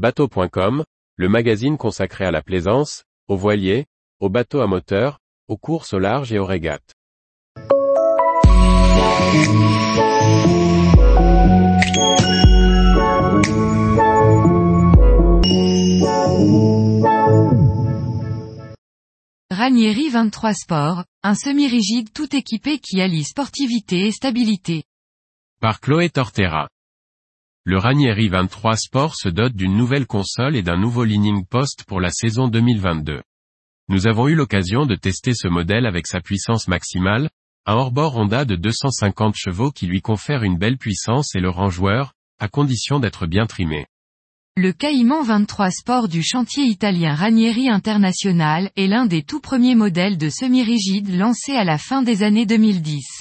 Bateau.com, le magazine consacré à la plaisance, aux voiliers, aux bateaux à moteur, aux courses au large et aux régates. Ranieri 23 Sport, un semi-rigide tout équipé qui allie sportivité et stabilité. Par Chloé Tortera. Le Ranieri 23 Sport se dote d'une nouvelle console et d'un nouveau leaning post pour la saison 2022. Nous avons eu l'occasion de tester ce modèle avec sa puissance maximale, un hors-bord Honda de 250 chevaux qui lui confère une belle puissance et le rend joueur, à condition d'être bien trimé. Le Caïman 23 Sport du chantier italien Ranieri International est l'un des tout premiers modèles de semi-rigide lancés à la fin des années 2010.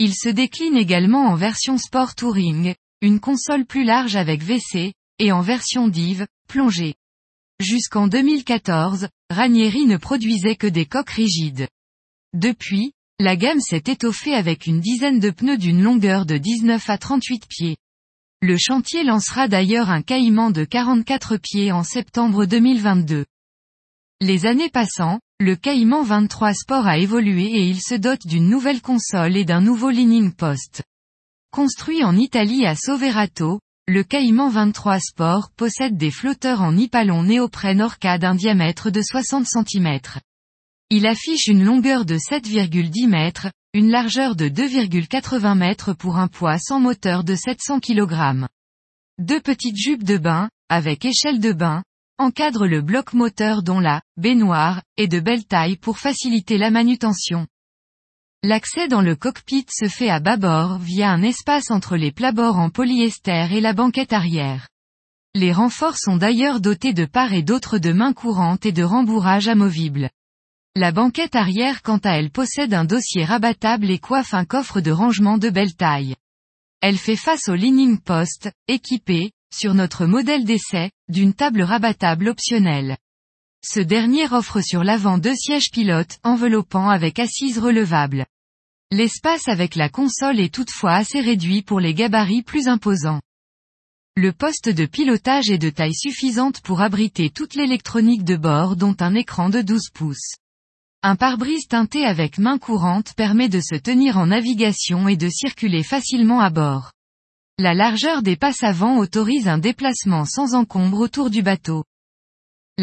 Il se décline également en version Sport Touring, une console plus large avec WC, et en version Div, plongée. Jusqu'en 2014, Ranieri ne produisait que des coques rigides. Depuis, la gamme s'est étoffée avec une dizaine de pneus d'une longueur de 19 à 38 pieds. Le chantier lancera d'ailleurs un caïman de 44 pieds en septembre 2022. Les années passant, le Caïman 23 Sport a évolué et il se dote d'une nouvelle console et d'un nouveau leaning post. Construit en Italie à Soverato, le Caïman 23 Sport possède des flotteurs en nipalon néoprène Orca d'un diamètre de 60 cm. Il affiche une longueur de 7,10 mètres, une largeur de 2,80 mètres pour un poids sans moteur de 700 kg. Deux petites jupes de bain, avec échelle de bain, encadrent le bloc moteur dont la baignoire est de belle taille pour faciliter la manutention. L'accès dans le cockpit se fait à bâbord via un espace entre les plabords en polyester et la banquette arrière. Les renforts sont d'ailleurs dotés de part et d'autre de mains courantes et de rembourrage amovibles. La banquette arrière quant à elle possède un dossier rabattable et coiffe un coffre de rangement de belle taille. Elle fait face au leaning post, équipé, sur notre modèle d'essai, d'une table rabattable optionnelle. Ce dernier offre sur l'avant deux sièges pilotes enveloppants avec assises relevables. L'espace avec la console est toutefois assez réduit pour les gabarits plus imposants. Le poste de pilotage est de taille suffisante pour abriter toute l'électronique de bord dont un écran de 12 pouces. Un pare-brise teinté avec main courante permet de se tenir en navigation et de circuler facilement à bord. La largeur des passes avant autorise un déplacement sans encombre autour du bateau.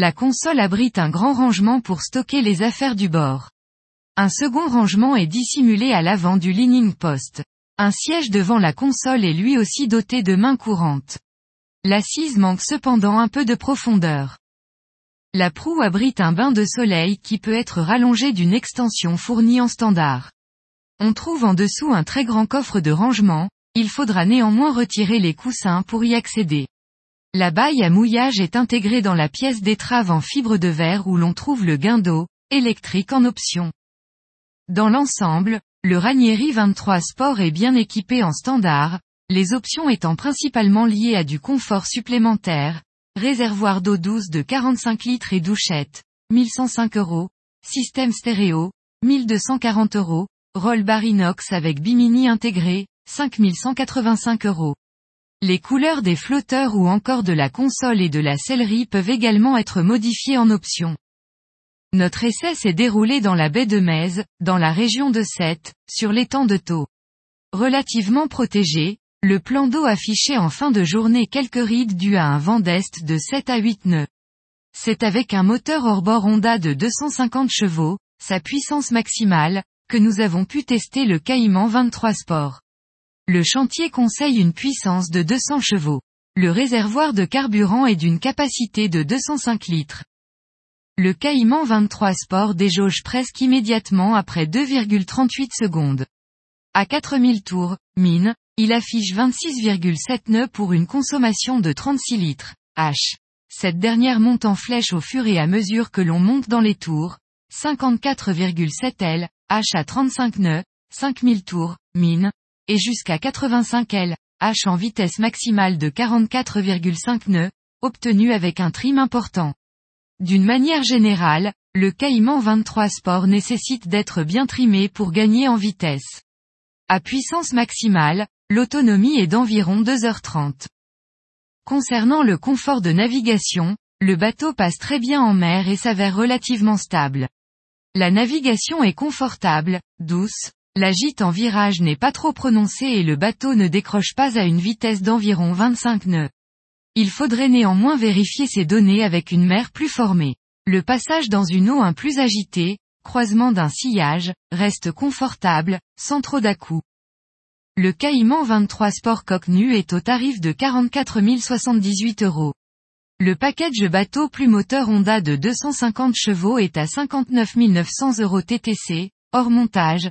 La console abrite un grand rangement pour stocker les affaires du bord. Un second rangement est dissimulé à l'avant du leaning post. Un siège devant la console est lui aussi doté de mains courantes. L'assise manque cependant un peu de profondeur. La proue abrite un bain de soleil qui peut être rallongé d'une extension fournie en standard. On trouve en dessous un très grand coffre de rangement, il faudra néanmoins retirer les coussins pour y accéder. La baille à mouillage est intégrée dans la pièce d'étrave en fibre de verre où l'on trouve le gain d'eau, électrique en option. Dans l'ensemble, le Ranieri 23 Sport est bien équipé en standard, les options étant principalement liées à du confort supplémentaire, réservoir d'eau douce de 45 litres et douchette, 1105 euros, système stéréo, 1240 euros, roll bar inox avec bimini intégré, 5185 euros. Les couleurs des flotteurs ou encore de la console et de la sellerie peuvent également être modifiées en option. Notre essai s'est déroulé dans la baie de Mèze, dans la région de Sète, sur l'étang de Thau. Relativement protégé, le plan d'eau affichait en fin de journée quelques rides dues à un vent d'est de 7 à 8 nœuds. C'est avec un moteur hors-bord Honda de 250 chevaux, sa puissance maximale, que nous avons pu tester le Caïman 23 Sport. Le chantier conseille une puissance de 200 chevaux. Le réservoir de carburant est d'une capacité de 205 litres. Le Caïman 23 Sport déjauge presque immédiatement après 2,38 secondes. À 4000 tours, mine, il affiche 26,7 nœuds pour une consommation de 36 litres. H. Cette dernière monte en flèche au fur et à mesure que l'on monte dans les tours. 54,7 L, H à 35 nœuds, 5000 tours, mine, et jusqu'à 85 L, H en vitesse maximale de 44,5 nœuds, obtenu avec un trim important. D'une manière générale, le Caïman 23 Sport nécessite d'être bien trimé pour gagner en vitesse. À puissance maximale, l'autonomie est d'environ 2h30. Concernant le confort de navigation, le bateau passe très bien en mer et s'avère relativement stable. La navigation est confortable, douce, la gîte en virage n'est pas trop prononcée et le bateau ne décroche pas à une vitesse d'environ 25 nœuds. Il faudrait néanmoins vérifier ces données avec une mer plus formée. Le passage dans une eau un plus agitée, croisement d'un sillage, reste confortable, sans trop d'à-coups. Le Caïman 23 Sport Coque Nu est au tarif de 44 078 euros. Le package bateau plus moteur Honda de 250 chevaux est à 59 900 euros TTC, hors montage,